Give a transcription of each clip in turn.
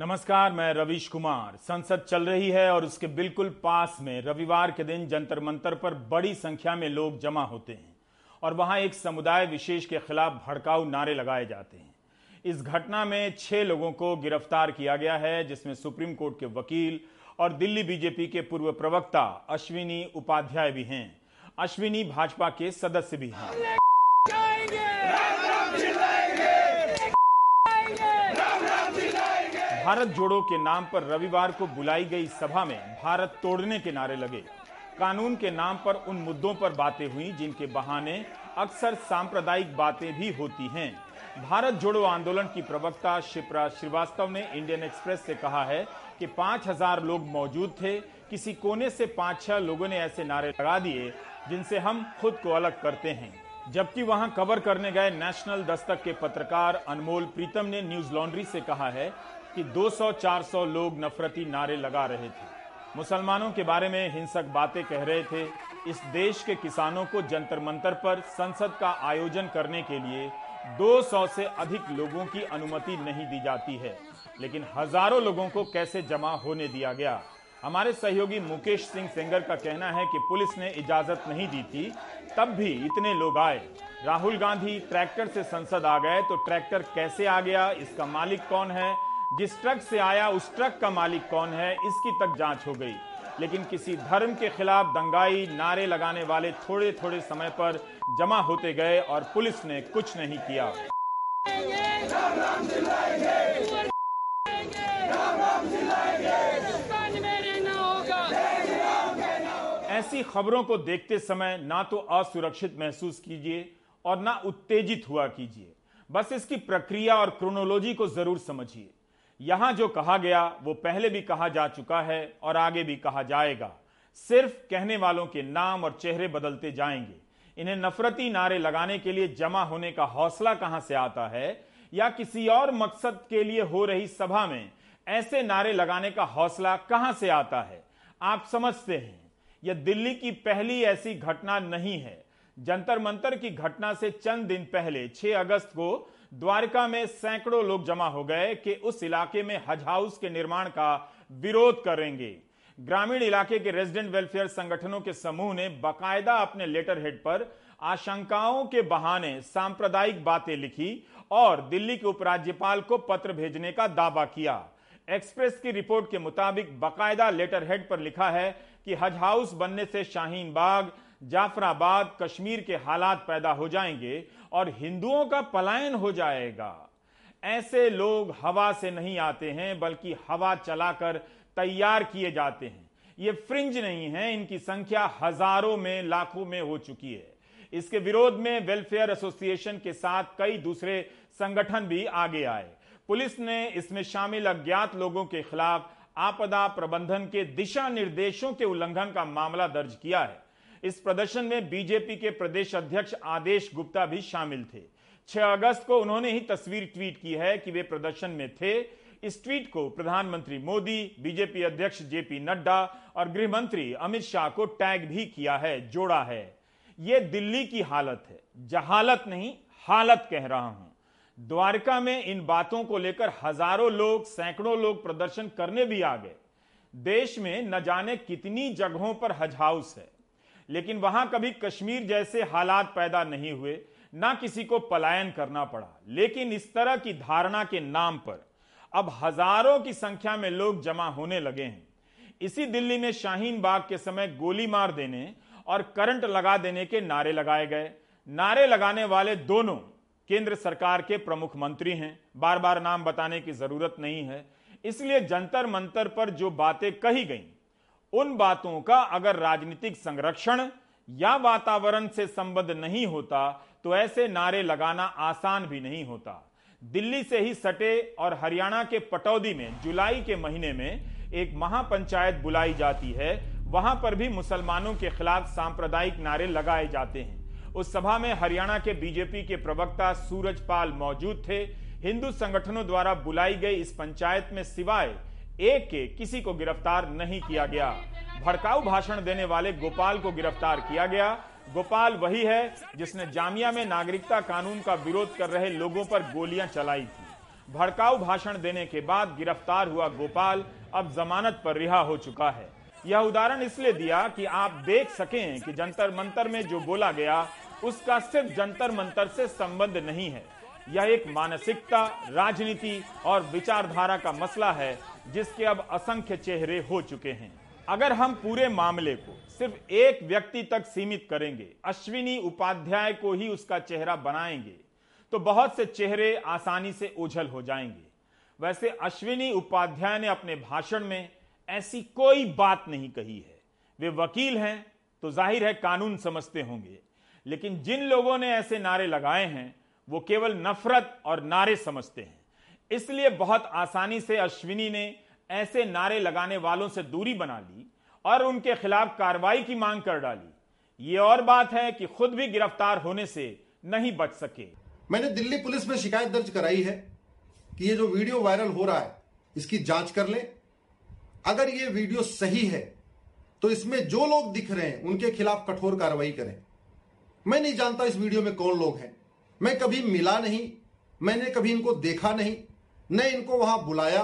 नमस्कार, मैं रविश कुमार। संसद चल रही है और उसके बिल्कुल पास में रविवार के दिन जंतर मंतर पर बड़ी संख्या में लोग जमा होते हैं और वहाँ एक समुदाय विशेष के खिलाफ भड़काऊ नारे लगाए जाते हैं। इस घटना में छह लोगों को गिरफ़्तार किया गया है, जिसमें सुप्रीम कोर्ट के वकील और दिल्ली बीजेपी के पूर्व प्रवक्ता अश्विनी उपाध्याय भी हैं। अश्विनी भाजपा के सदस्य भी हैं। भारत जोड़ो के नाम पर रविवार को बुलाई गई सभा में भारत तोड़ने के नारे लगे। कानून के नाम पर उन मुद्दों पर बातें हुई, जिनके बहाने अक्सर सांप्रदायिक बातें भी होती हैं। भारत जोड़ो आंदोलन की प्रवक्ता शिप्रा श्रीवास्तव ने इंडियन एक्सप्रेस से कहा है कि पाँच हज़ार लोग मौजूद थे। किसी कोने से पाँच छह लोगों ने ऐसे नारे लगा दिए, जिनसे हम खुद को अलग करते हैं। जबकि वहाँ कवर करने गए नेशनल दस्तक के पत्रकार अनमोल प्रीतम ने न्यूज़ लॉन्ड्री से कहा है कि 200-400 लोग नफरती नारे लगा रहे थे। मुसलमानों के बारे में हिंसक बातें कह रहे थे। इस देश के किसानों को जंतर मंतर पर संसद का आयोजन करने के लिए 200 से अधिक लोगों की अनुमति नहीं दी जाती है। लेकिन हज़ारों लोगों को कैसे जमा होने दिया गया? हमारे सहयोगी मुकेश सिंह सेंगर का कहना है कि पुलिस ने इजाज़त नहीं दी थी। तब भी इतने लोग आए। राहुल गांधी ट्रैक्टर से संसद आ गए तो ट्रैक्टर कैसे आ गया? इसका मालिक कौन है? जिस ट्रक से आया, उस ट्रक का मालिक कौन है, इसकी तक जाँच हो गई। लेकिन किसी धर्म के खिलाफ दंगाई, नारे लगाने वाले थोड़े थोड़े समय पर जमा होते गए और पुलिस ने कुछ नहीं किया। ऐसी खबरों को देखते समय ना तो असुरक्षित महसूस कीजिए और ना उत्तेजित हुआ कीजिए। बस इसकी प्रक्रिया और क्रोनोलॉजी को ज़रूर समझिए। यहाँ जो कहा गया, वो पहले भी कहा जा चुका है और आगे भी कहा जाएगा। सिर्फ़ कहने वालों के नाम और चेहरे बदलते जाएँगे। इन्हें नफरती नारे लगाने के लिए जमा होने का हौसला कहाँ से आता है? या किसी और मकसद के लिए हो रही सभा में ऐसे नारे लगाने का हौसला कहाँ से आता है? आप समझते हैं, यह दिल्ली की पहली ऐसी घटना नहीं है। जंतर मंतर की घटना से चंद दिन पहले 6 अगस्त को द्वारका में सैकड़ों लोग जमा हो गए कि उस इलाके में हज हाउस के निर्माण का विरोध करेंगे। ग्रामीण इलाके के रेजिडेंट वेलफेयर संगठनों के समूह ने बकायदा अपने लेटर हेड पर आशंकाओं के बहाने सांप्रदायिक बातें लिखी और दिल्ली के उपराज्यपाल को पत्र भेजने का दावा किया। एक्सप्रेस की रिपोर्ट के मुताबिक बाकायदा लेटर हेड पर लिखा है कि हज हाउस बनने से शाहीन बाग, जाफराबाद, कश्मीर के हालात पैदा हो जाएँगे और हिंदुओं का पलायन हो जाएगा। ऐसे लोग हवा से नहीं आते हैं, बल्कि हवा चलाकर तैयार किए जाते हैं। ये फ्रिंज नहीं है, इनकी संख्या हज़ारों में, लाखों में हो चुकी है। इसके विरोध में वेलफेयर एसोसिएशन के साथ कई दूसरे संगठन भी आगे आए। पुलिस ने इसमें शामिल अज्ञात लोगों के खिलाफ आपदा प्रबंधन के दिशा निर्देशों के उल्लंघन का मामला दर्ज किया है। इस प्रदर्शन में बीजेपी के प्रदेश अध्यक्ष आदेश गुप्ता भी शामिल थे। 6 अगस्त को उन्होंने ही तस्वीर ट्वीट की है कि वे प्रदर्शन में थे। इस ट्वीट को प्रधानमंत्री मोदी, बीजेपी अध्यक्ष जेपी नड्डा और गृह मंत्री अमित शाह को टैग भी किया है, जोड़ा है। यह दिल्ली की हालत है। जहालत नहीं, हालत कह रहा हूँ। द्वारका में इन बातों को लेकर हज़ारों लोग, सैकड़ों लोग प्रदर्शन करने भी आ गए। देश में न जाने कितनी जगहों पर हज हाउस है। लेकिन वहाँ कभी कश्मीर जैसे हालात पैदा नहीं हुए, ना किसी को पलायन करना पड़ा। लेकिन इस तरह की धारणा के नाम पर अब हज़ारों की संख्या में लोग जमा होने लगे हैं। इसी दिल्ली में शाहीन बाग के समय गोली मार देने और करंट लगा देने के नारे लगाए गए। नारे लगाने वाले दोनों केंद्र सरकार के प्रमुख मंत्री हैं। बार बार नाम बताने की ज़रूरत नहीं है। इसलिए जंतर मंतर पर जो बातें कही गईं उन बातों का अगर राजनीतिक संरक्षण या वातावरण से संबद्ध नहीं होता तो ऐसे नारे लगाना आसान भी नहीं होता। दिल्ली से ही सटे और हरियाणा के पटौदी में, जुलाई के महीने में एक महापंचायत बुलाई जाती है। वहाँ पर भी मुसलमानों के खिलाफ सांप्रदायिक नारे लगाए जाते हैं। उस सभा में हरियाणा के बीजेपी के प्रवक्ता सूरज पाल मौजूद थे। हिंदू संगठनों द्वारा बुलाई गई इस पंचायत में सिवाय एक के किसी को गिरफ़्तार नहीं किया गया। भड़काऊ भाषण देने वाले गोपाल को गिरफ़्तार किया गया। गोपाल वही है जिसने जामिया में नागरिकता कानून का विरोध कर रहे लोगों पर गोलियाँ चलाई थी। भड़काऊ भाषण देने के बाद गिरफ़्तार हुआ गोपाल अब जमानत पर रिहा हो चुका है। यह उदाहरण इसलिए दिया कि आप देख सकें कि जंतर मंतर में जो बोला गया, उसका सिर्फ़ जंतर मंतर से संबंध नहीं है। यह एक मानसिकता, राजनीति और विचारधारा का मसला है जिसके अब असंख्य चेहरे हो चुके हैं। अगर हम पूरे मामले को सिर्फ़ एक व्यक्ति तक सीमित करेंगे, अश्विनी उपाध्याय को ही उसका चेहरा बनाएँगे तो बहुत से चेहरे आसानी से ओझल हो जाएँगे। वैसे अश्विनी उपाध्याय ने अपने भाषण में ऐसी कोई बात नहीं कही है। वे वकील हैं तो ज़ाहिर है कानून समझते होंगे। लेकिन जिन लोगों ने ऐसे नारे लगाए हैं, वो केवल नफरत और नारे समझते हैं। इसलिए बहुत आसानी से अश्विनी ने ऐसे नारे लगाने वालों से दूरी बना ली और उनके खिलाफ कार्रवाई की मांग कर डाली। ये और बात है कि खुद भी गिरफ़्तार होने से नहीं बच सके। मैंने दिल्ली पुलिस में शिकायत दर्ज कराई है कि ये जो वीडियो वायरल हो रहा है, इसकी जाँच कर लें। अगर ये वीडियो सही है तो इसमें जो लोग दिख रहे हैं, उनके खिलाफ कठोर कार्रवाई करें। मैं नहीं जानता इस वीडियो में कौन लोग हैं। मैं कभी मिला नहीं, मैंने कभी इनको देखा नहीं। न इनको वहाँ बुलाया,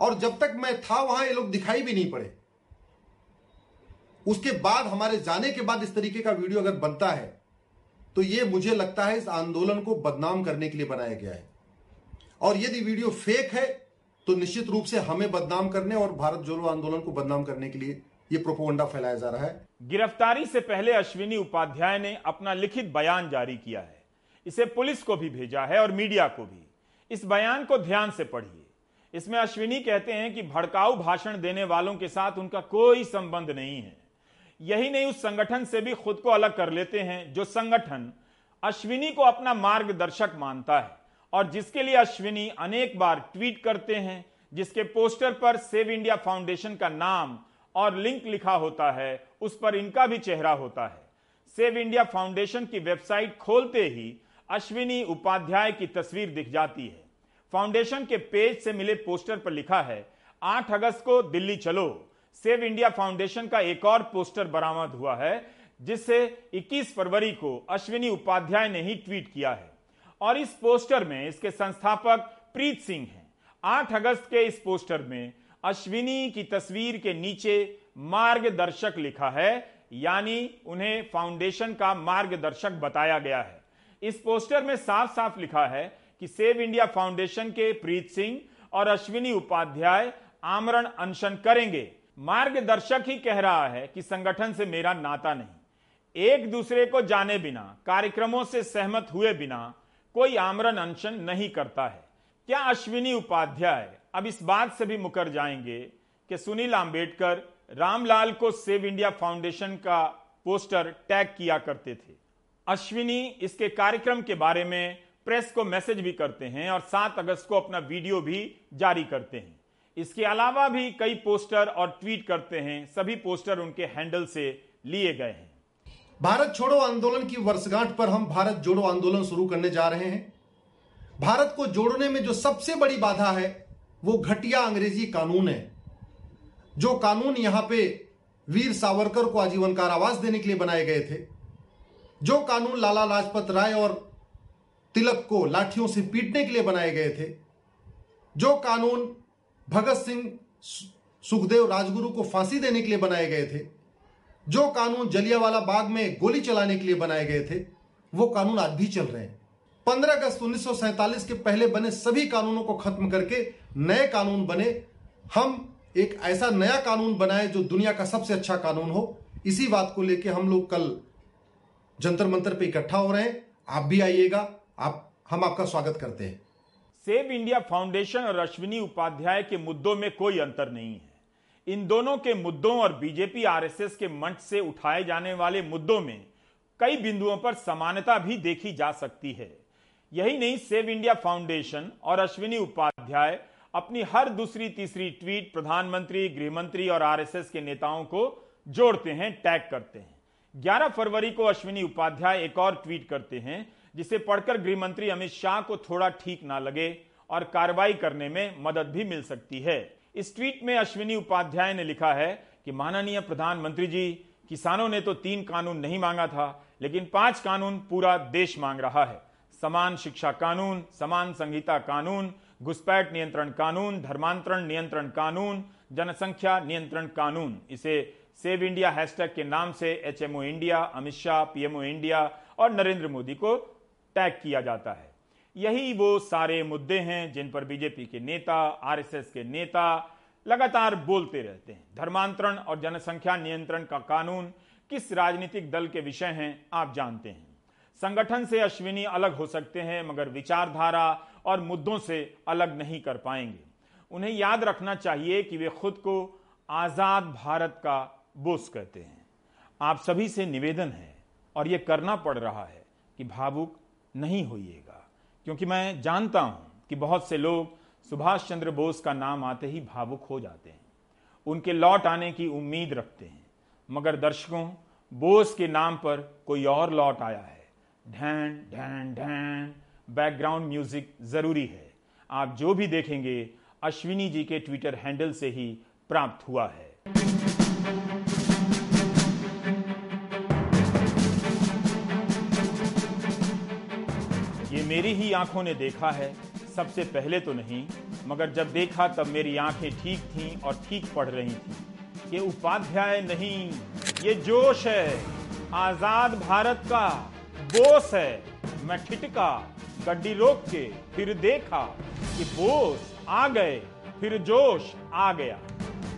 और जब तक मैं था वहाँ ये लोग दिखाई भी नहीं पड़े। उसके बाद हमारे जाने के बाद इस तरीके का वीडियो अगर बनता है तो ये मुझे लगता है इस आंदोलन को बदनाम करने के लिए बनाया गया है। और यदि वीडियो फेक है तो निश्चित रूप से हमें बदनाम करने और भारत जोड़ो आंदोलन को बदनाम करने के लिए ये प्रोपोगंडा फैलाया जा रहा है। गिरफ्तारी से पहले अश्विनी उपाध्याय ने अपना लिखित बयान जारी किया है। इसे पुलिस को भी भेजा है और मीडिया को भी। इस बयान को ध्यान से पढ़िए। इसमें अश्विनी कहते हैं कि भड़काऊ भाषण देने वालों के साथ उनका कोई संबंध नहीं है। यही नहीं, उस संगठन से भी खुद को अलग कर लेते हैं, जो संगठन अश्विनी को अपना मार्गदर्शक मानता है। और जिसके लिए अश्विनी अनेक बार ट्वीट करते हैं, जिसके पोस्टर पर सेव इंडिया फाउंडेशन का नाम और लिंक लिखा होता है, उस पर इनका भी चेहरा होता है। सेव इंडिया फाउंडेशन की वेबसाइट खोलते ही अश्विनी उपाध्याय की तस्वीर दिख जाती है। फाउंडेशन के पेज से मिले पोस्टर पर लिखा है 8 अगस्त को दिल्ली चलो। सेव इंडिया फाउंडेशन का एक और पोस्टर बरामद हुआ है, जिससे 21 फरवरी को अश्विनी उपाध्याय ने ही ट्वीट किया है। और इस पोस्टर में इसके संस्थापक प्रीत सिंह हैं। 8 अगस्त के इस पोस्टर में अश्विनी की तस्वीर के नीचे मार्गदर्शक लिखा है, यानी उन्हें फाउंडेशन का मार्गदर्शक बताया गया है। इस पोस्टर में साफ़ साफ़ लिखा है कि सेव इंडिया फाउंडेशन के प्रीत सिंह और अश्विनी उपाध्याय आमरण अनशन करेंगे। मार्गदर्शक ही कह रहा है कि संगठन से मेरा नाता नहीं। एक दूसरे को जाने बिना, कार्यक्रमों से सहमत हुए बिना, कोई आमरण अनशन नहीं करता है। क्या अश्विनी उपाध्याय अब इस बात से भी मुकर जाएँगे कि सुनील आंबेडकर रामलाल को सेव इंडिया फाउंडेशन का पोस्टर टैग किया करते थे? अश्विनी इसके कार्यक्रम के बारे में प्रेस को मैसेज भी करते हैं और 7 अगस्त को अपना वीडियो भी जारी करते हैं। इसके अलावा भी कई पोस्टर और ट्वीट करते हैं। सभी पोस्टर उनके हैंडल से लिए गए हैं। भारत छोड़ो आंदोलन की वर्षगांठ पर हम भारत जोड़ो आंदोलन शुरू करने जा रहे हैं। भारत को जोड़ने में जो सबसे बड़ी बाधा है, वो घटिया अंग्रेज़ी कानून है। जो कानून यहाँ पे वीर सावरकर को आजीवन कारावास देने के लिए बनाए गए थे। जो कानून लाला लाजपत राय और तिलक को लाठियों से पीटने के लिए बनाए गए थे, जो कानून भगत सिंह सुखदेव राजगुरु को फांसी देने के लिए बनाए गए थे, जो कानून जलियावाला बाग में गोली चलाने के लिए बनाए गए थे, वो कानून आज भी चल रहे हैं। पंद्रह अगस्त उन्नीस के पहले बने सभी कानूनों को खत्म करके नए कानून बने। हम एक ऐसा नया कानून बनाए जो दुनिया का सबसे अच्छा कानून हो। इसी बात को लेकर हम लोग कल जंतर मंतर पे इकट्ठा हो रहे हैं। आप भी आइएगा। आप, हम आपका स्वागत करते हैं। सेव इंडिया फाउंडेशन और अश्विनी उपाध्याय के मुद्दों में कोई अंतर नहीं है। इन दोनों के मुद्दों और बीजेपी आरएसएस के मंच से उठाए जाने वाले मुद्दों में कई बिंदुओं पर समानता भी देखी जा सकती है। यही नहीं, सेव इंडिया फाउंडेशन और अश्विनी उपाध्याय अपनी हर दूसरी तीसरी ट्वीट प्रधानमंत्री, गृहमंत्री और आरएसएस के नेताओं को जोड़ते हैं, टैग करते हैं। 11 फरवरी को अश्विनी उपाध्याय एक और ट्वीट करते हैं, जिसे पढ़कर गृहमंत्री अमित शाह को थोड़ा ठीक ना लगे और कार्रवाई करने में मदद भी मिल सकती है। इस ट्वीट में अश्विनी उपाध्याय ने लिखा है कि, माननीय प्रधानमंत्री जी, किसानों ने तो तीन कानून नहीं मांगा था, लेकिन पाँच कानून पूरा देश मांग रहा है। समान शिक्षा कानून, समान संहिता कानून, घुसपैठ नियंत्रण कानून, धर्मांतरण नियंत्रण कानून, जनसंख्या नियंत्रण कानून, इसे सेव इंडिया हैशटैग के नाम से HMO India, Amit Shah, PMO India और नरेंद्र मोदी को टैग किया जाता है। यही वो सारे मुद्दे हैं जिन पर बीजेपी के नेता, आरएसएस के नेता लगातार बोलते रहते हैं। धर्मांतरण और जनसंख्या नियंत्रण का कानून किस राजनीतिक दल के विषय हैं, आप जानते हैं। संगठन से अश्विनी अलग हो सकते हैं, मगर विचारधारा और मुद्दों से अलग नहीं कर पाएँगे। उन्हें याद रखना चाहिए कि वे खुद को आज़ाद भारत का बोस कहते हैं। आप सभी से निवेदन है और यह करना पड़ रहा है कि भावुक नहीं होइएगा, क्योंकि मैं जानता हूँ कि बहुत से लोग सुभाष चंद्र बोस का नाम आते ही भावुक हो जाते हैं। उनके लौट आने की उम्मीद रखते हैं, मगर दर्शकों, बोस के नाम पर कोई और लौट आया है। ढैन ढैन ढैन, बैकग्राउंड म्यूज़िक ज़रूरी है। आप जो भी देखेंगे, अश्विनी जी के ट्विटर हैंडल से ही प्राप्त हुआ है। मेरी ही आँखों ने देखा है, सबसे पहले तो नहीं, मगर जब देखा तब मेरी आँखें ठीक थीं और ठीक पढ़ रही थी। ये उपाध्याय नहीं, ये जोश है, आज़ाद भारत का बोस है। मैं ठिटका गड्डी रोक के फिर देखा कि बोस आ गए, फिर जोश आ गया।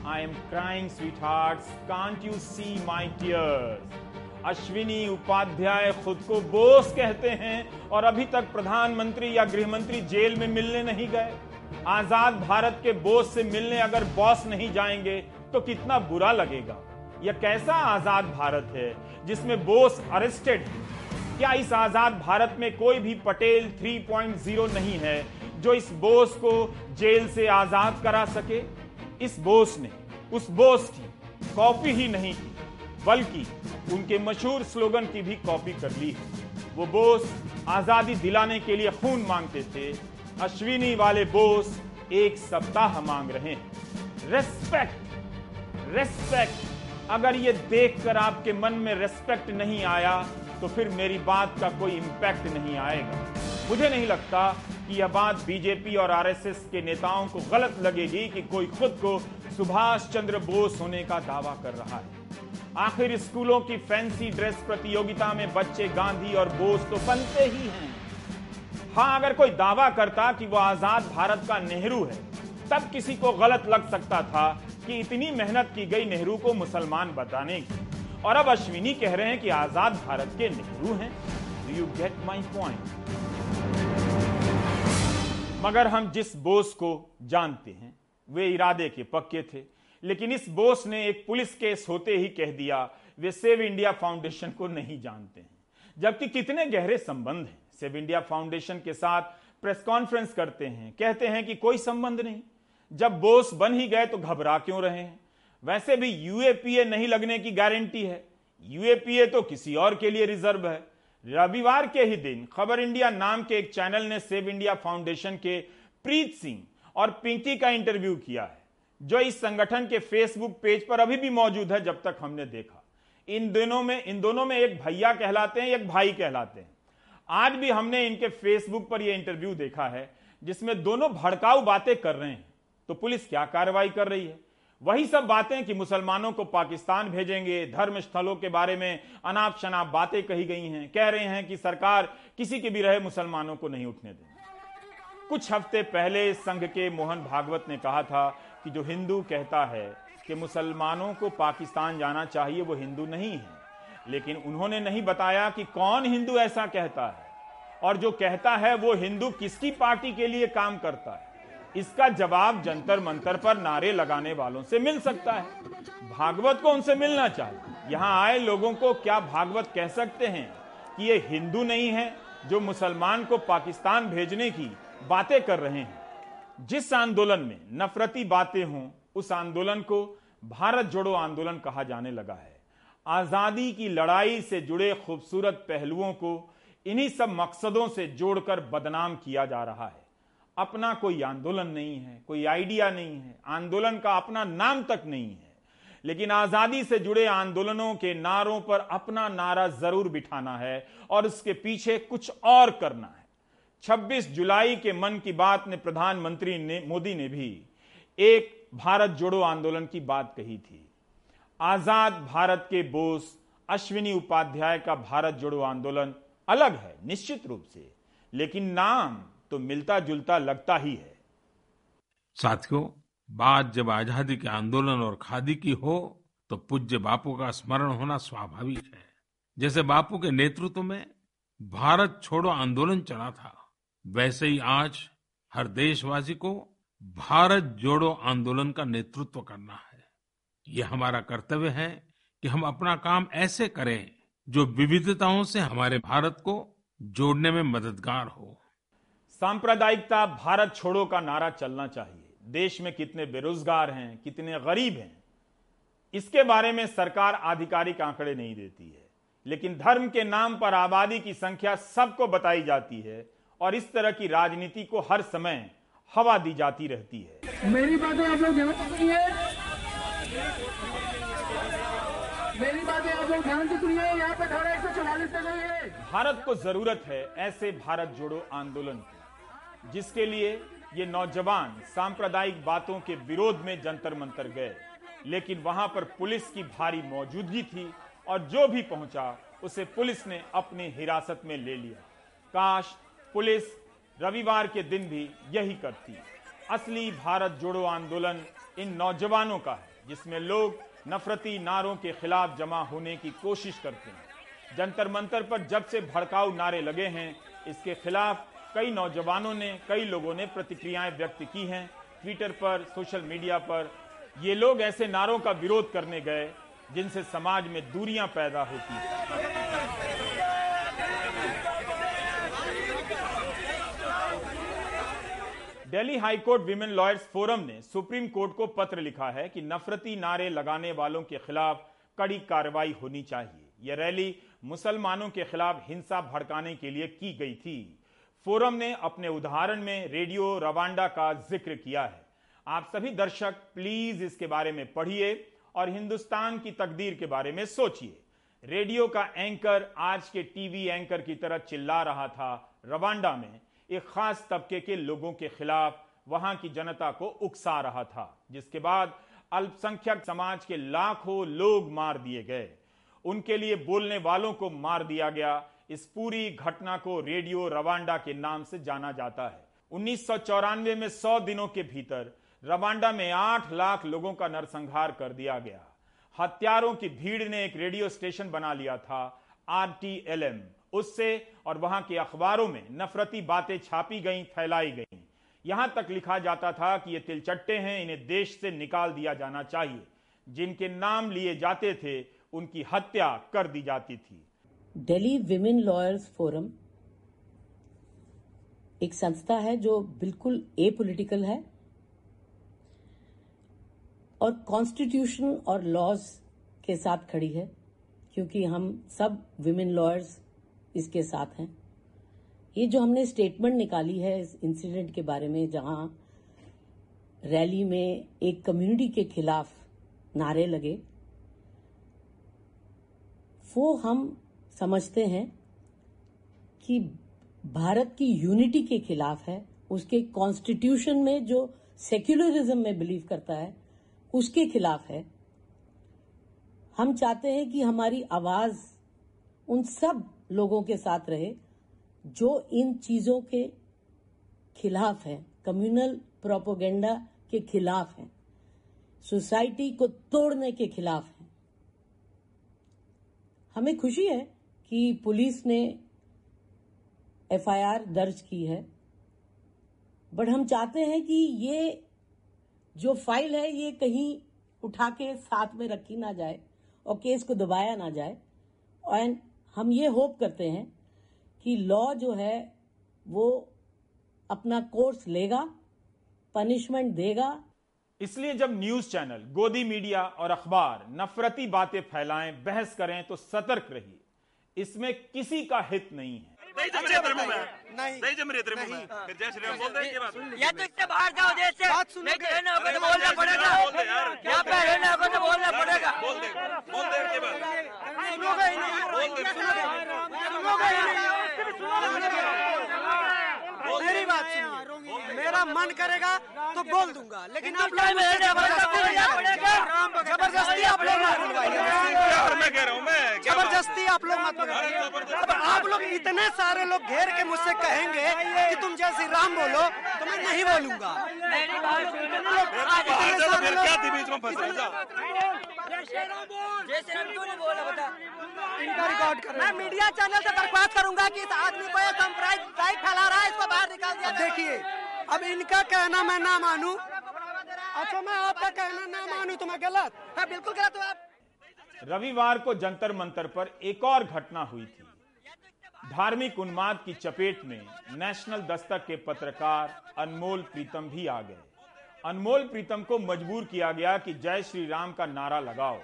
I am crying sweet heart can't you see my tears Ashwini Upadhyay खुद को बोस कहते हैं और अभी तक प्रधानमंत्री या गृहमंत्री जेल में मिलने नहीं गए। आज़ाद भारत के बोस से मिलने अगर बॉस नहीं जाएँगे तो कितना बुरा लगेगा। यह कैसा आज़ाद भारत है, जिसमें बोस अरेस्टेड क्या इस आज़ाद भारत में कोई भी पटेल 3.0 नहीं है, जो इस बोस को जेल से आज़ाद करा सके? इस बोस ने, उस बोस की कॉपी ही नहीं की बल्कि उनके मशहूर स्लोगन की भी कॉपी कर ली है। वो बोस आज़ादी दिलाने के लिए खून मांगते थे। अश्विनी वाले बोस एक सप्ताह मांग रहे हैं। रेस्पेक्ट रेस्पेक्ट अगर ये देखकर आपके मन में रेस्पेक्ट नहीं आया तो फिर मेरी बात का कोई इंपैक्ट नहीं आएगा। मुझे नहीं लगता कि यह बात बीजेपी और आरएसएस के नेताओं को गलत लगेगी कि कोई खुद को सुभाष चंद्र बोस होने का दावा कर रहा है। आखिर स्कूलों की फैंसी ड्रेस प्रतियोगिता में बच्चे गांधी और बोस तो बनते ही हैं। हाँ अगर कोई दावा करता कि वो आज़ाद भारत का नेहरू है, तब किसी को गलत लग सकता था कि इतनी मेहनत की गई नेहरू को मुसलमान बताने की। और अब अश्विनी कह रहे हैं कि आज़ाद भारत के नेहरू हैं। Do you get my point मगर हम जिस बोस को जानते हैं, वे इरादे के पक्के थे। लेकिन इस बोस ने एक पुलिस केस होते ही कह दिया, वे सेव इंडिया फाउंडेशन को नहीं जानते हैं। जबकि कितने गहरे संबंध हैं। सेव इंडिया फाउंडेशन के साथ प्रेस कॉन्फ्रेंस करते हैं, कहते हैं कि कोई संबंध नहीं। जब बोस बन ही गए तो घबरा क्यों रहे हैं? वैसे भी यूएपीए नहीं लगने की गारंटी है। यूएपीए तो किसी और के लिए रिज़र्व है। रविवार के ही दिन खबर इंडिया नाम के एक चैनल ने सेव इंडिया फाउंडेशन के प्रीत सिंह और पिंकी का इंटरव्यू किया है। जो इस संगठन के फेसबुक पेज पर अभी भी मौजूद है, जब तक हमने देखा। इन दोनों में, इन दोनों में एक भैया कहलाते हैं, एक भाई कहलाते हैं। आज भी हमने इनके फेसबुक पर यह इंटरव्यू देखा है, जिसमें दोनों भड़काऊ बातें कर रहे हैं। तो पुलिस क्या कार्रवाई कर रही है? वही सब बातें कि मुसलमानों को पाकिस्तान भेजेंगे धर्म स्थलों के बारे में अनाप शनाप बातें कही गई हैं, कह रहे हैं कि सरकार किसी के भी रहे मुसलमानों को नहीं उठने दें कुछ हफ़्ते पहले संघ के मोहन भागवत ने कहा था कि जो हिंदू कहता है कि मुसलमानों को पाकिस्तान जाना चाहिए, वो हिंदू नहीं है। लेकिन उन्होंने नहीं बताया कि कौन हिंदू ऐसा कहता है। और जो कहता है, वो हिंदू किसकी पार्टी के लिए काम करता है? इसका जवाब जंतर मंतर पर नारे लगाने वालों से मिल सकता है। भागवत को उनसे मिलना चाहिए। यहाँ आए लोगों को क्या भागवत कह सकते हैं कि ये हिंदू नहीं है जो मुसलमान को पाकिस्तान भेजने की बातें कर रहे हैं? जिस आंदोलन में नफरती बातें हों, उस आंदोलन को भारत जोड़ो आंदोलन कहा जाने लगा है। आज़ादी की लड़ाई से जुड़े खूबसूरत पहलुओं को इन्हीं सब मकसदों से जोड़कर बदनाम किया जा रहा है। अपना कोई आंदोलन नहीं है, कोई आइडिया नहीं है, आंदोलन का अपना नाम तक नहीं है। लेकिन आज़ादी से जुड़े आंदोलनों के नारों पर अपना नारा ज़रूर बिठाना है और उसके पीछे कुछ और करना है। 26 जुलाई के मन की बात में प्रधानमंत्री ने, मोदी ने भी एक भारत जोड़ो आंदोलन की बात कही थी। आज़ाद भारत के बोस अश्विनी उपाध्याय का भारत जोड़ो आंदोलन अलग है, निश्चित रूप से, लेकिन नाम तो मिलता जुलता लगता ही है। साथियों, बात जब आज़ादी के आंदोलन और खादी की हो तो पूज्य बापू का स्मरण होना स्वाभाविक है। जैसे बापू के नेतृत्व में भारत छोड़ो आंदोलन चला था वैसे ही आज हर देशवासी को भारत जोड़ो आंदोलन का नेतृत्व करना है। ये हमारा कर्तव्य है कि हम अपना काम ऐसे करें जो विविधताओं से हमारे भारत को जोड़ने में मददगार हो। सांप्रदायिकता भारत छोड़ो का नारा चलना चाहिए। देश में कितने बेरोजगार हैं, कितने गरीब हैं, इसके बारे में सरकार आधिकारिक आंकड़े नहीं देती है। लेकिन धर्म के नाम पर आबादी की संख्या सबको बताई जाती है और इस तरह की राजनीति को हर समय हवा दी जाती रहती है। मेरी बातें आप लोग ध्यान सुनिए। मेरी बातें आप लोग ध्यान से सुनिए। यहाँ पे धारा एक सौ चौवालीस है। भारत को ज़रूरत है ऐसे भारत जोड़ो आंदोलन की जिसके लिए ये नौजवान सांप्रदायिक बातों के विरोध में जंतर मंतर गए। लेकिन वहाँ पर पुलिस की भारी मौजूदगी थी और जो भी पहुँचा उसे पुलिस ने अपनी हिरासत में ले लिया। काश पुलिस रविवार के दिन भी यही करती। असली भारत जोड़ो आंदोलन इन नौजवानों का है, जिसमें लोग नफरती नारों के खिलाफ जमा होने की कोशिश करते हैं। जंतर मंतर पर जब से भड़काऊ नारे लगे हैं, इसके खिलाफ कई नौजवानों ने, कई लोगों ने प्रतिक्रियाएँ व्यक्त की हैं। ट्विटर पर, सोशल मीडिया पर, ये लोग ऐसे नारों का विरोध करने गए, जिनसे समाज में दूरियाँ पैदा होती हैं। Delhi high court women lawyers forum ने सुप्रीम कोर्ट को पत्र लिखा है कि नफरती नारे लगाने वालों के खिलाफ कड़ी कार्रवाई होनी चाहिए। यह रैली मुसलमानों के खिलाफ हिंसा भड़काने के लिए की गई थी। फोरम ने अपने उदाहरण में रेडियो रवांडा का ज़िक्र किया है। आप सभी दर्शक, प्लीज़ इसके बारे में पढ़िए और हिंदुस्तान की तकदीर के बारे में सोचिए। रेडियो का एंकर आज के टीवी एंकर की तरह चिल्ला रहा था रवांडा में। एक खास तबके के लोगों के खिलाफ वहाँ की जनता को उकसा रहा था, जिसके बाद अल्पसंख्यक समाज के लाखों लोग मार दिए गए। उनके लिए बोलने वालों को मार दिया गया। इस पूरी घटना को रेडियो रवांडा के नाम से जाना जाता है। उन्नीस सौ चौरानवे में 100 दिनों के भीतर रवांडा में 8 लाख लोगों का नरसंहार कर दिया गया। हत्यारों की भीड़ ने एक रेडियो स्टेशन बना लिया था, आरटीएलएम। उससे और वहाँ के अखबारों में नफरती बातें छापी गई, फैलाई गई। यहाँ तक लिखा जाता था कि ये तिलचट्टे हैं, इन्हें देश से निकाल दिया जाना चाहिए। जिनके नाम लिए जाते थे, उनकी हत्या कर दी जाती थी। दिल्ली विमेन लॉयर्स फोरम एक संस्था है जो बिल्कुल ए पॉलिटिकल है और कॉन्स्टिट्यूशन और लॉज के साथ खड़ी है, क्योंकि हम सब विमेन लॉयर्स इसके साथ हैं। ये जो हमने स्टेटमेंट निकाली है इस इंसिडेंट के बारे में, जहाँ रैली में एक कम्युनिटी के खिलाफ नारे लगे, वो हम समझते हैं कि भारत की यूनिटी के खिलाफ है, उसके कॉन्स्टिट्यूशन में जो सेक्युलरिज्म में बिलीव करता है, उसके खिलाफ है। हम चाहते हैं कि हमारी आवाज़ उन सब लोगों के साथ रहे, जो इन चीज़ों के खिलाफ है कम्युनल प्रोपोगेंडा के खिलाफ है सोसाइटी को तोड़ने के खिलाफ है। हमें खुशी है कि पुलिस ने एफआईआर दर्ज की है, बट हम चाहते हैं कि ये जो फ़ाइल है, ये कहीं उठा के साथ में रखी ना जाए और केस को दबाया ना जाए। एंड हम ये होप करते हैं कि लॉ जो है वो अपना कोर्स लेगा पनिशमेंट देगा। इसलिए जब न्यूज़ चैनल गोदी मीडिया और अखबार नफरती बातें फैलाएँ बहस करें तो सतर्क रहिए। इसमें किसी का हित नहीं है। नहीं जम रहे तेरे मुँह में। नहीं। नहीं जम रहे तेरे मुँह में। फिर जय श्री राम बोल दे ये बात। या तो इससे बाहर जाओ देश से बात सुनो नहीं तो होगा तो बोलना पड़ेगा। यहाँ पे रहने होगा तो बोलना पड़ेगा बोल दे बोल दे ये बात सुनोगे ही नहीं बोल दे सुनो सुनोगे ही नहीं मन करेगा तो बोल दूँगा। लेकिन आप लोग में ज़बरदस्ती आप लोग हूँ ज़बरदस्ती आप लोग मत अब आप लोग इतने सारे लोग घेर के मुझसे कहेंगे कि तुम जैसे राम बोलो तो मैं नहीं बोलूँगा। तो फिर क्या थी बीच में इनका रिकॉर्ड कर। मीडिया चैनल से दरख्वास्त करूँगा कि इस आदमी को ये सांप्रदायिक फैला रहा है इसको बाहर निकाल दिया देखिए अब इनका कहना मैं ना मानूं। अच्छा मैं आपका कहना ना मानूं तो मैं गलत। है बिल्कुल गलत हुआ आप। रविवार को जंतर मंतर पर एक और घटना हुई थी। धार्मिक उन्माद की चपेट में नेशनल दस्तक के पत्रकार अनमोल प्रीतम भी आ गए। अनमोल प्रीतम को मजबूर किया गया कि जय श्री राम का नारा लगाओ।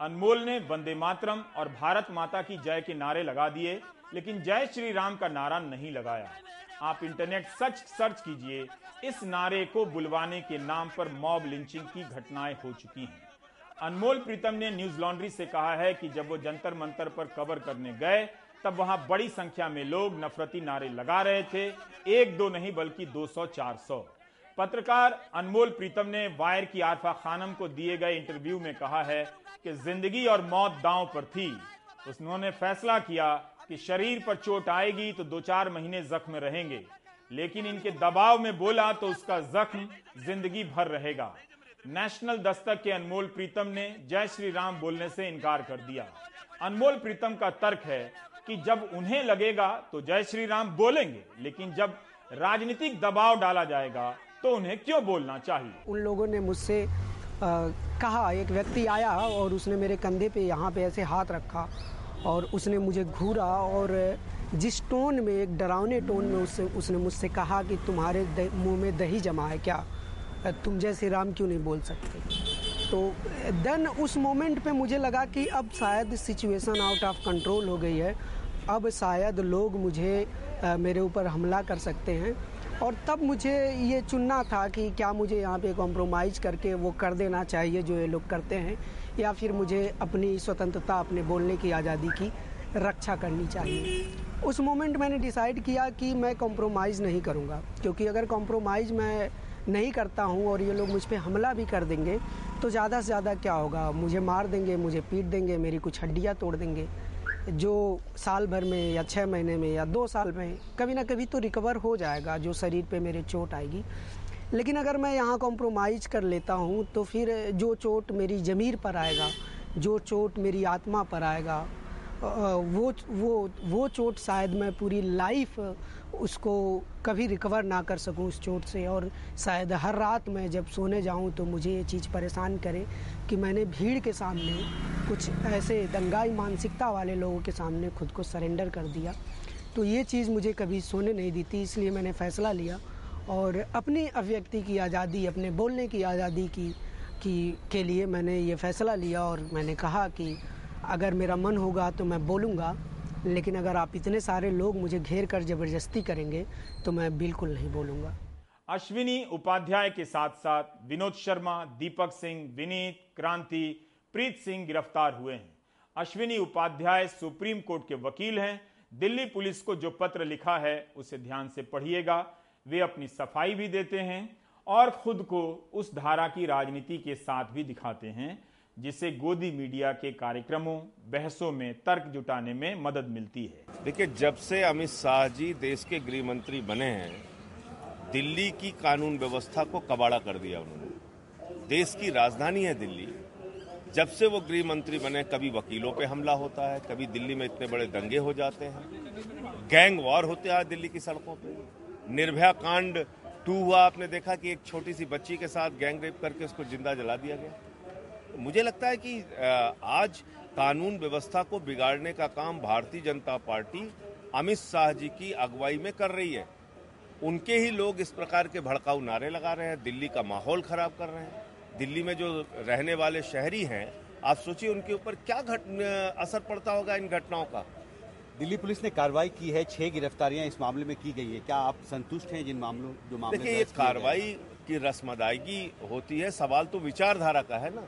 अनमोल ने वंदे मातरम और भारत माता की जय के नारे लगा दिए, लेकिन जय श्री राम का नारा नहीं लगाया। आप इंटरनेट सच सर्च कीजिए। इस नारे को बुलवाने के नाम पर मॉब लिंचिंग की घटनाएँ हो चुकी हैं। अनमोल प्रीतम ने न्यूज़ लॉन्ड्री से कहा है कि जब वो जंतर मंतर पर कवर करने गए, तब वहाँ बड़ी संख्या में लोग नफरती नारे लगा रहे थे। एक दो नहीं बल्कि 200 400 पत्रकार अनमोल प्रीतम ने वायर की आरफा खानम को दिए गए इंटरव्यू में कहा है कि ज़िंदगी और मौत दांव पर थी। उन्होंने फैसला किया कि शरीर पर चोट आएगी तो दो चार महीने जख्म रहेंगे। लेकिन इनके दबाव में बोला तो उसका जख्म ज़िंदगी भर रहेगा। नेशनल दस्तक के अनमोल प्रीतम ने जय श्री राम बोलने से इनकार कर दिया। अनमोल प्रीतम का तर्क है कि जब उन्हें लगेगा तो जय श्री राम बोलेंगे, लेकिन जब राजनीतिक दबाव डाला जाएगा तो उन्हें क्यों बोलना चाहिए? उन लोगों ने मुझसे कहा एक व्यक्ति आया और उसने मेरे कंधे पे यहाँ पे ऐसे हाथ रखा और उसने मुझे घूरा और जिस टोन में एक डरावने टोन में उससे उसने मुझसे कहा कि तुम्हारे मुँह में दही जमा है क्या? तुम श्री राम क्यों नहीं बोल सकते? तो देन उस मोमेंट पे मुझे लगा कि अब शायद सिचुएशन आउट ऑफ़ कंट्रोल हो गई है। अब शायद लोग मुझे अ, मेरे ऊपर हमला कर सकते हैं। और तब मुझे ये चुनना था कि क्या मुझे यहाँ पे कॉम्प्रोमाइज़ करके वो कर देना चाहिए जो ये लोग करते हैं, या फिर मुझे अपनी स्वतंत्रता, अपने बोलने की आज़ादी की रक्षा करनी चाहिए। उस मोमेंट मैंने डिसाइड किया कि मैं कॉम्प्रोमाइज़ नहीं करूँगा, क्योंकि अगर कॉम्प्रोमाइज़ मैं नहीं करता हूँ और ये लोग मुझ पर हमला भी कर देंगे तो ज़्यादा से ज़्यादा क्या होगा? मुझे मार देंगे, मुझे पीट देंगे, मेरी कुछ हड्डियाँ तोड़ देंगे। जो साल भर में या छः महीने में या दो साल में कभी ना कभी तो रिकवर हो जाएगा, जो शरीर पे मेरे चोट आएगी। लेकिन अगर मैं यहाँ कॉम्प्रोमाइज़ कर लेता हूँ तो फिर जो चोट मेरी ज़मीर पर आएगा, जो चोट मेरी आत्मा पर आएगा वो वो वो चोट शायद मैं पूरी लाइफ उसको कभी रिकवर ना कर सकूँ उस चोट से। और शायद हर रात मैं जब सोने जाऊँ तो मुझे ये चीज़ परेशान करे कि मैंने भीड़ के सामने कुछ ऐसे दंगाई मानसिकता वाले लोगों के सामने खुद को सरेंडर कर दिया। तो ये चीज़ मुझे कभी सोने नहीं दी थी इसलिए मैंने फ़ैसला लिया और अपनी अभिव्यक्ति की आज़ादी, अपने बोलने की आज़ादी की की, के लिए मैंने ये फ़ैसला लिया और मैंने कहा कि अगर मेरा मन होगा तो मैं बोलूँगा। लेकिन अगर आप इतने सारे लोग मुझे घेर कर ज़बरदस्ती करेंगे तो मैं बिल्कुल नहीं बोलूँगा। अश्विनी उपाध्याय के साथ साथ विनोद शर्मा, दीपक सिंह, विनीत, क्रांति, प्रीत सिंह गिरफ़्तार हुए हैं। अश्विनी उपाध्याय सुप्रीम कोर्ट के वकील हैं। दिल्ली पुलिस को जो पत्र लिखा है, उसे ध्यान से पढ़िएगा। वे अपनी सफ़ाई भी देते हैं और खुद को उस धारा की राजनीति के साथ भी दिखाते हैं। जिसे गोदी मीडिया के कार्यक्रमों, बहसों में तर्क जुटाने में मदद मिलती है। देखिए, जब से अमित शाह जी देश के गृह मंत्री बने हैं, दिल्ली की कानून व्यवस्था को कबाड़ा कर दिया उन्होंने। देश की राजधानी है दिल्ली। जब से वो गृह मंत्री बने, कभी वकीलों पे हमला होता है, कभी दिल्ली में इतने बड़े दंगे हो जाते हैं। गैंग वॉर होते हैं दिल्ली की सड़कों पे। निर्भया कांड टू हुआ, आपने देखा कि एक छोटी सी बच्ची के साथ गैंग रेप करके उसको ज़िंदा जला दिया गया। मुझे लगता है कि आज कानून व्यवस्था को बिगाड़ने का काम भारतीय जनता पार्टी अमित शाह जी की अगुवाई में कर रही है। उनके ही लोग इस प्रकार के भड़काऊ नारे लगा रहे हैं दिल्ली का माहौल खराब कर रहे हैं। दिल्ली में जो रहने वाले शहरी हैं आप सोचिए उनके ऊपर क्या घट असर पड़ता होगा इन घटनाओं का। दिल्ली पुलिस ने कार्रवाई की है छह गिरफ्तारियाँ इस मामले में की गई है। क्या आप संतुष्ट हैं जिन मामलों जो मामले देखिए ये? कार्रवाई की रस्म अदायगी होती है सवाल तो विचारधारा का है ना।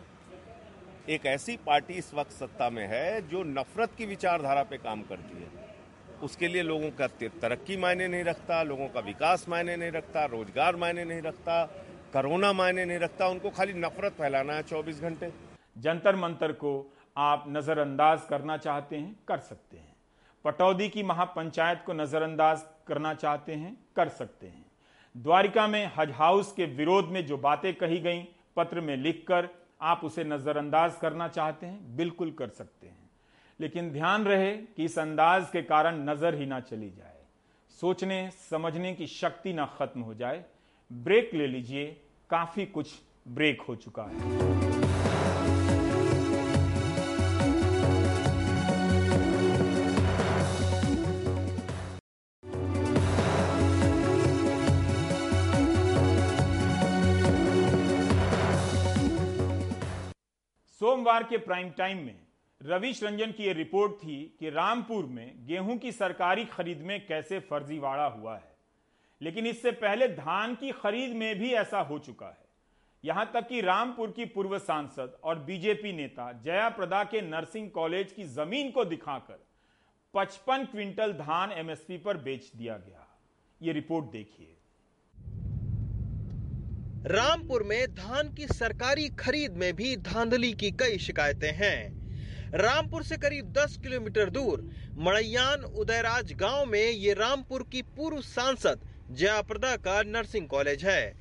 एक ऐसी पार्टी इस वक्त सत्ता में है जो नफरत की विचारधारा पे काम करती है। उसके लिए लोगों का तरक्की मायने नहीं रखता, लोगों का विकास मायने नहीं रखता, रोज़गार मायने नहीं रखता, कोरोना मायने नहीं रखता, उनको खाली नफरत फैलाना है 24 घंटे। जंतर मंतर को आप नजरअंदाज करना चाहते हैं, कर सकते हैं। पटौदी की महापंचायत को नजरअंदाज करना चाहते हैं, कर सकते हैं। द्वारिका में हज हाउस के विरोध में जो बातें कही गई, पत्र में लिखकर आप उसे नजरअंदाज करना चाहते हैं, बिल्कुल कर सकते हैं। लेकिन ध्यान रहे कि इस अंदाज के कारण नज़र ही ना चली जाए। सोचने, समझने की शक्ति ना खत्म हो जाए। ब्रेक ले लीजिए, काफ़ी कुछ ब्रेक हो चुका है। सोमवार के प्राइम टाइम में रविश रंजन की यह रिपोर्ट थी कि रामपुर में गेहूँ की सरकारी खरीद में कैसे फर्जीवाड़ा हुआ है। लेकिन इससे पहले धान की खरीद में भी ऐसा हो चुका है। यहाँ तक कि रामपुर की पूर्व सांसद और बीजेपी नेता जया प्रदा के नर्सिंग कॉलेज की ज़मीन को दिखाकर 55 क्विंटल धान एमएसपी पर बेच दिया गया। ये रिपोर्ट देखिए। रामपुर में धान की सरकारी खरीद में भी धांधली की कई शिकायतें हैं। रामपुर से करीब 10 किलोमीटर दूर मड़ैयान उदयराज गाँव में ये रामपुर की पूर्व सांसद जयाप्रदा का नर्सिंग कॉलेज है।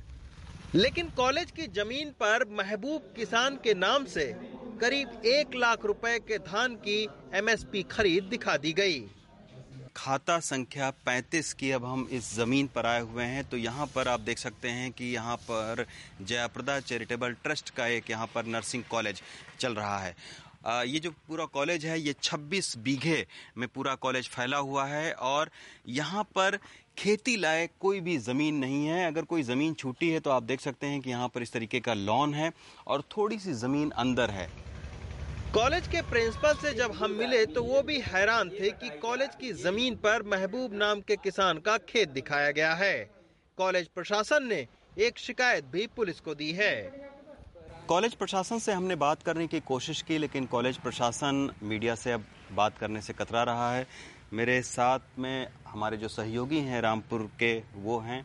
लेकिन कॉलेज की ज़मीन पर महबूब किसान के नाम से करीब एक लाख रुपए के धान की एमएसपी खरीद दिखा दी गई। खाता संख्या 35 की अब हम इस ज़मीन पर आए हुए हैं तो यहाँ पर आप देख सकते हैं कि यहाँ पर जयाप्रदा चैरिटेबल ट्रस्ट का एक यहाँ पर नर्सिंग कॉलेज चल रहा है। ये जो पूरा कॉलेज है, ये 26 बीघे में पूरा कॉलेज फैला हुआ है और यहाँ पर खेती लायक कोई भी ज़मीन नहीं है। अगर कोई ज़मीन छूटी है तो आप देख सकते हैं कि यहाँ पर इस तरीके का लॉन है और थोड़ी सी ज़मीन अंदर है। कॉलेज के प्रिंसिपल से जब हम मिले तो वो भी हैरान थे कि कॉलेज की ज़मीन पर महबूब नाम के किसान का खेत दिखाया गया है। कॉलेज प्रशासन ने एक शिकायत भी पुलिस को दी है। कॉलेज प्रशासन से हमने बात करने की कोशिश की, लेकिन कॉलेज प्रशासन मीडिया से अब बात करने से कतरा रहा है। मेरे साथ में हमारे जो सहयोगी हैं, रामपुर के वो हैं।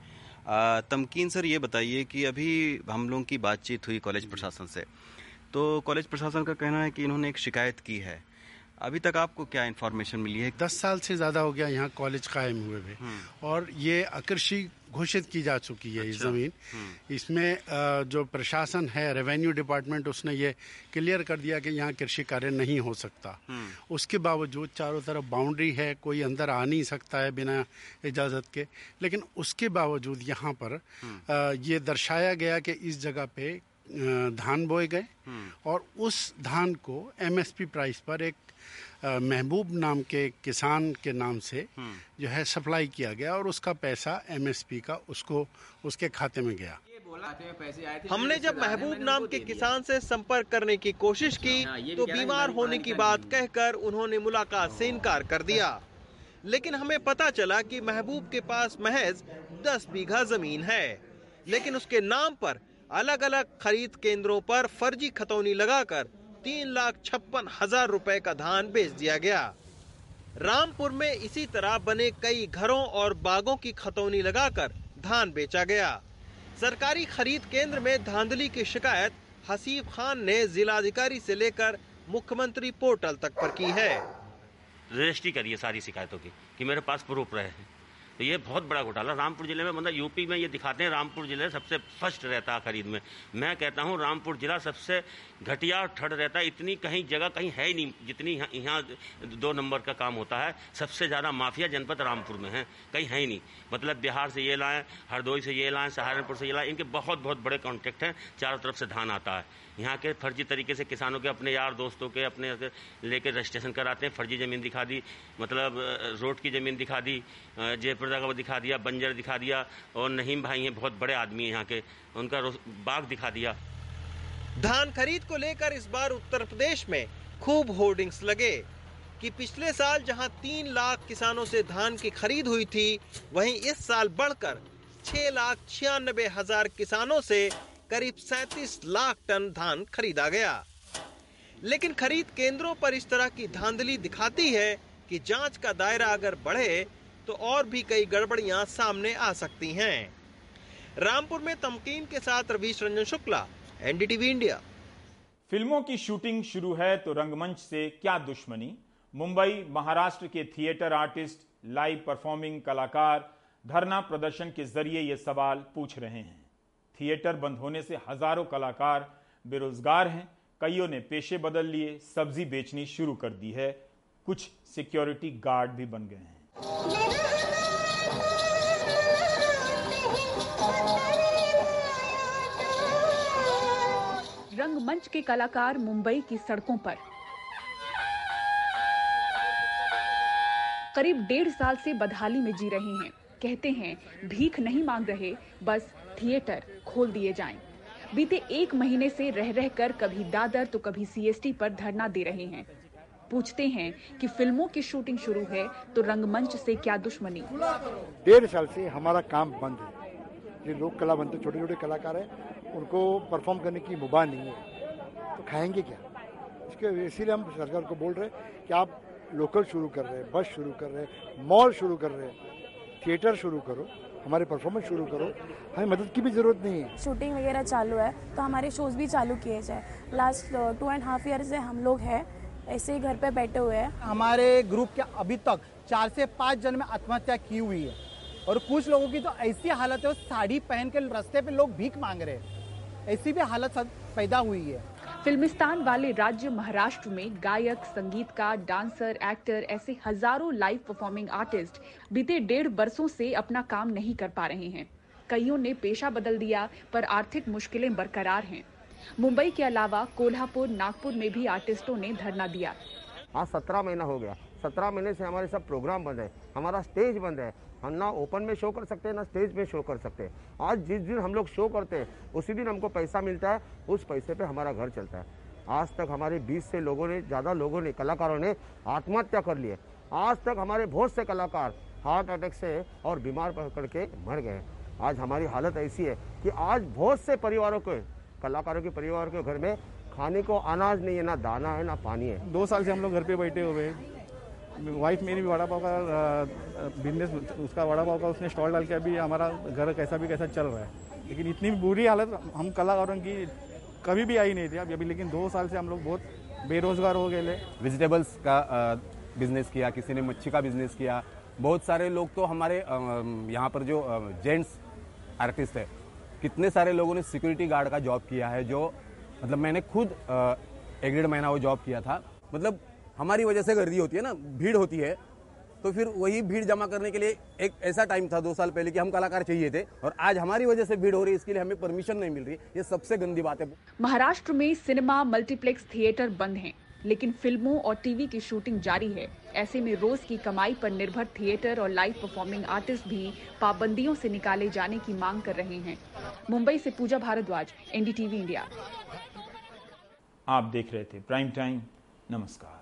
तमकीन सर, ये बताइए कि अभी हम लोगों की बातचीत हुई कॉलेज प्रशासन से। तो कॉलेज प्रशासन का कहना है कि इन्होंने एक शिकायत की है। अभी तक आपको क्या इन्फॉर्मेशन मिली है? दस साल से ज़्यादा हो गया यहाँ कॉलेज कायम हुए हुए। और ये आकर्षी घोषित की जा चुकी है अच्छा, ये ज़मीन इसमें जो प्रशासन है रेवेन्यू डिपार्टमेंट उसने ये क्लियर कर दिया कि यहाँ कृषि कार्य नहीं हो सकता। उसके बावजूद चारों तरफ़ बाउंड्री है कोई अंदर आ नहीं सकता है बिना इजाज़त के। लेकिन उसके बावजूद यहाँ पर ये दर्शाया गया कि इस जगह पे धान बोए गए। और उस धान को एमएसपी प्राइस पर एक महबूब नाम के किसान के नाम से जो है सप्लाई किया गया और उसका पैसा एमएसपी का उसको उसके खाते में गया। हमने जब महबूब नाम के किसान से संपर्क करने की कोशिश की तो बीमार होने की बात कहकर उन्होंने मुलाकात से इनकार कर दिया। लेकिन हमें पता चला कि महबूब के पास महज 10 बीघा ज़मीन है लेकिन उसके नाम पर अलग अलग खरीद केंद्रों पर फर्जी खतौनी लगाकर तीन लाख छप्पन हज़ार रुपए का धान बेच दिया गया। रामपुर में इसी तरह बने कई घरों और बागों की खतौनी लगाकर धान बेचा गया। सरकारी खरीद केंद्र में धांधली की शिकायत हसीब खान ने जिलाधिकारी से लेकर मुख्यमंत्री पोर्टल तक पर की है। रजिस्ट्री करिए सारी शिकायतों की कि मेरे पास प्रूफ रहे हैं। तो ये बहुत बड़ा घोटाला। रामपुर ज़िले में मतलब यूपी में ये दिखाते हैं, रामपुर ज़िले सबसे फ़र्स्ट रहता है खरीद में। मैं कहता हूँ, रामपुर जिला सबसे घटिया और ठड़ रहता है। इतनी कहीं जगह कहीं है ही नहीं, जितनी यहाँ दो नंबर का काम होता है। सबसे ज़्यादा माफिया जनपद रामपुर में है, कहीं है ही नहीं। मतलब बिहार से ये लाएँ, हरदोई से ये लाएँ, सहारनपुर से ये लाएँ, इनके बहुत बहुत बड़े कॉन्ट्रैक्ट हैं। चारों तरफ़ से धान आता है। यहाँ के फर्जी तरीके से किसानों के अपने यार दोस्तों के अपने लेके रजिस्ट्रेशन कराते हैं। फर्जी ज़मीन दिखा दी मतलब रोड की ज़मीन दिखा दी जयप्रदा का वो दिखा दिया, बंजर दिखा दिया और नहीम भाई हैं, बहुत बड़े आदमी हैं यहाँ के। उनका बाग दिखा दिया। धान खरीद को लेकर इस बार उत्तर प्रदेश में खूब होर्डिंग्स लगे कि पिछले साल जहाँ तीन लाख किसानों से धान की खरीद हुई थी, वहीं इस साल बढ़कर छह लाख छियानबे हज़ार किसानों से करीब सैतीस लाख टन धान खरीदा गया। लेकिन खरीद केंद्रों पर इस तरह की धांधली दिखाती है कि जाँच का दायरा अगर बढ़े तो और भी कई गड़बड़ियाँ सामने आ सकती हैं। रामपुर में तमकीन के साथ रवीश रंजन शुक्ला, एनडीटीवी इंडिया। फ़िल्मों की शूटिंग शुरू है तो रंगमंच से क्या दुश्मनी? मुंबई महाराष्ट्र के थिएटर आर्टिस्ट, लाइव परफॉर्मिंग कलाकार, धरना प्रदर्शन के ज़रिए ये सवाल पूछ रहे हैं। थिएटर बंद होने से हज़ारों कलाकार बेरोजगार हैं, कईयों ने पेशे बदल लिए, सब्ज़ी बेचनी शुरू कर दी है, कुछ सिक्योरिटी गार्ड भी बन गए हैं। रंगमंच के कलाकार मुंबई की सड़कों पर। करीब डेढ़ साल से बदहाली में जी रहे हैं। कहते हैं, भीख नहीं मांग रहे, बस थिएटर खोल दिए जाएँ। बीते एक महीने से रह रह कर कभी दादर तो कभी सीएसटी पर धरना दे रहे हैं। पूछते हैं कि फ़िल्मों की शूटिंग शुरू है तो रंगमंच से क्या दुश्मनी? डेढ़ साल से हमारा काम बंद है। जो लोक कला बनते छोटे छोटे कलाकार हैं उनको परफॉर्म करने की मुबा नहीं है। तो खाएँगे क्या? इसके इसीलिए हम सरकार को बोल रहे हैं कि आप लोकल शुरू कर रहे हैं बस शुरू कर रहे हैं मॉल शुरू कर रहे हैं थिएटर शुरू करो हमारे परफॉर्मेंस शुरू करो हमें मदद की भी ज़रूरत नहीं है। शूटिंग वगैरह चालू है तो हमारे शोज़ भी चालू किए जाए। Last two and half year से हम लोग हैं ऐसे ही घर पे बैठे हुए हैं। हमारे ग्रुप के अभी तक चार से पाँच जन में आत्महत्या की हुई है। और कुछ लोगों की तो ऐसी हालत है वो साड़ी पहन के रास्ते पे लोग भीख मांग रहे हैं। ऐसी भी हालत पैदा हुई है। फिल्मिस्तान वाले राज्य महाराष्ट्र में गायक संगीतकार डांसर एक्टर ऐसे हज़ारों लाइव परफॉर्मिंग आर्टिस्ट बीते डेढ़ बरसों से अपना काम नहीं कर पा रहे हैं। कईयों ने पेशा बदल दिया पर आर्थिक मुश्किलें बरकरार हैं। मुंबई के अलावा कोल्हापुर नागपुर में भी आर्टिस्टों ने धरना दिया। आज सत्रह महीना हो गया। सत्रह महीने से हमारे सब प्रोग्राम बंद है हमारा स्टेज बंद है। हम ना ओपन में शो कर सकते हैं, ना स्टेज में शो कर सकते हैं। आज जिस दिन हम लोग शो करते हैं, उसी दिन हमको पैसा मिलता है, उस पैसे पे हमारा घर चलता है। आज तक हमारे बीस से लोगों ने, ज़्यादा लोगों ने, कलाकारों ने आत्महत्या कर लिए आज तक हमारे बहुत से कलाकार हार्ट अटैक से और बीमार पकड़ के मर गए आज हमारी हालत ऐसी है कि आज बहुत से परिवारों के, कलाकारों के परिवार के घर में खाने को अनाज नहीं है, ना दाना है, ना पानी है। दो साल से हम लोग घर पे बैठे हुए वाइफ मेरी भी वड़ा पाव का बिज़नेस उसका वड़ा पाव का उसने स्टॉल डाल के अभी हमारा घर कैसा भी कैसा चल रहा है। लेकिन इतनी बुरी हालत, हम कलाकारों की कभी भी आई नहीं थी अभी अभी लेकिन दो साल से हम लोग बहुत बेरोजगार हो गए वेजिटेबल्स का बिज़नेस किया, किसी ने मच्छी का बिज़नेस किया। बहुत सारे लोग तो हमारे यहाँ पर जो जेंट्स आर्टिस्ट है, कितने सारे लोगों ने सिक्योरिटी गार्ड का जॉब किया है, जो मतलब मैंने खुद एक डेढ़ महीना वो जॉब किया था। मतलब हमारी वजह से गर्दी होती है ना भीड़ होती है तो फिर वही भीड़ जमा करने के लिए एक ऐसा टाइम था दो साल पहले कि हम कलाकार चाहिए थे और आज हमारी वजह से भीड़ हो रही है इसके लिए हमें परमिशन नहीं मिल रही। ये सबसे गंदी बात है। महाराष्ट्र में सिनेमा मल्टीप्लेक्स थिएटर बंद हैं लेकिन फ़िल्मों और टीवी की शूटिंग जारी है। ऐसे में रोज की कमाई पर निर्भर थिएटर और लाइव परफॉर्मिंग आर्टिस्ट भी पाबंदियों से निकाले जाने की मांग कर रहे हैं। मुंबई से पूजा भारद्वाज एनडीटीवी इंडिया आप देख रहे थे प्राइम टाइम नमस्कार।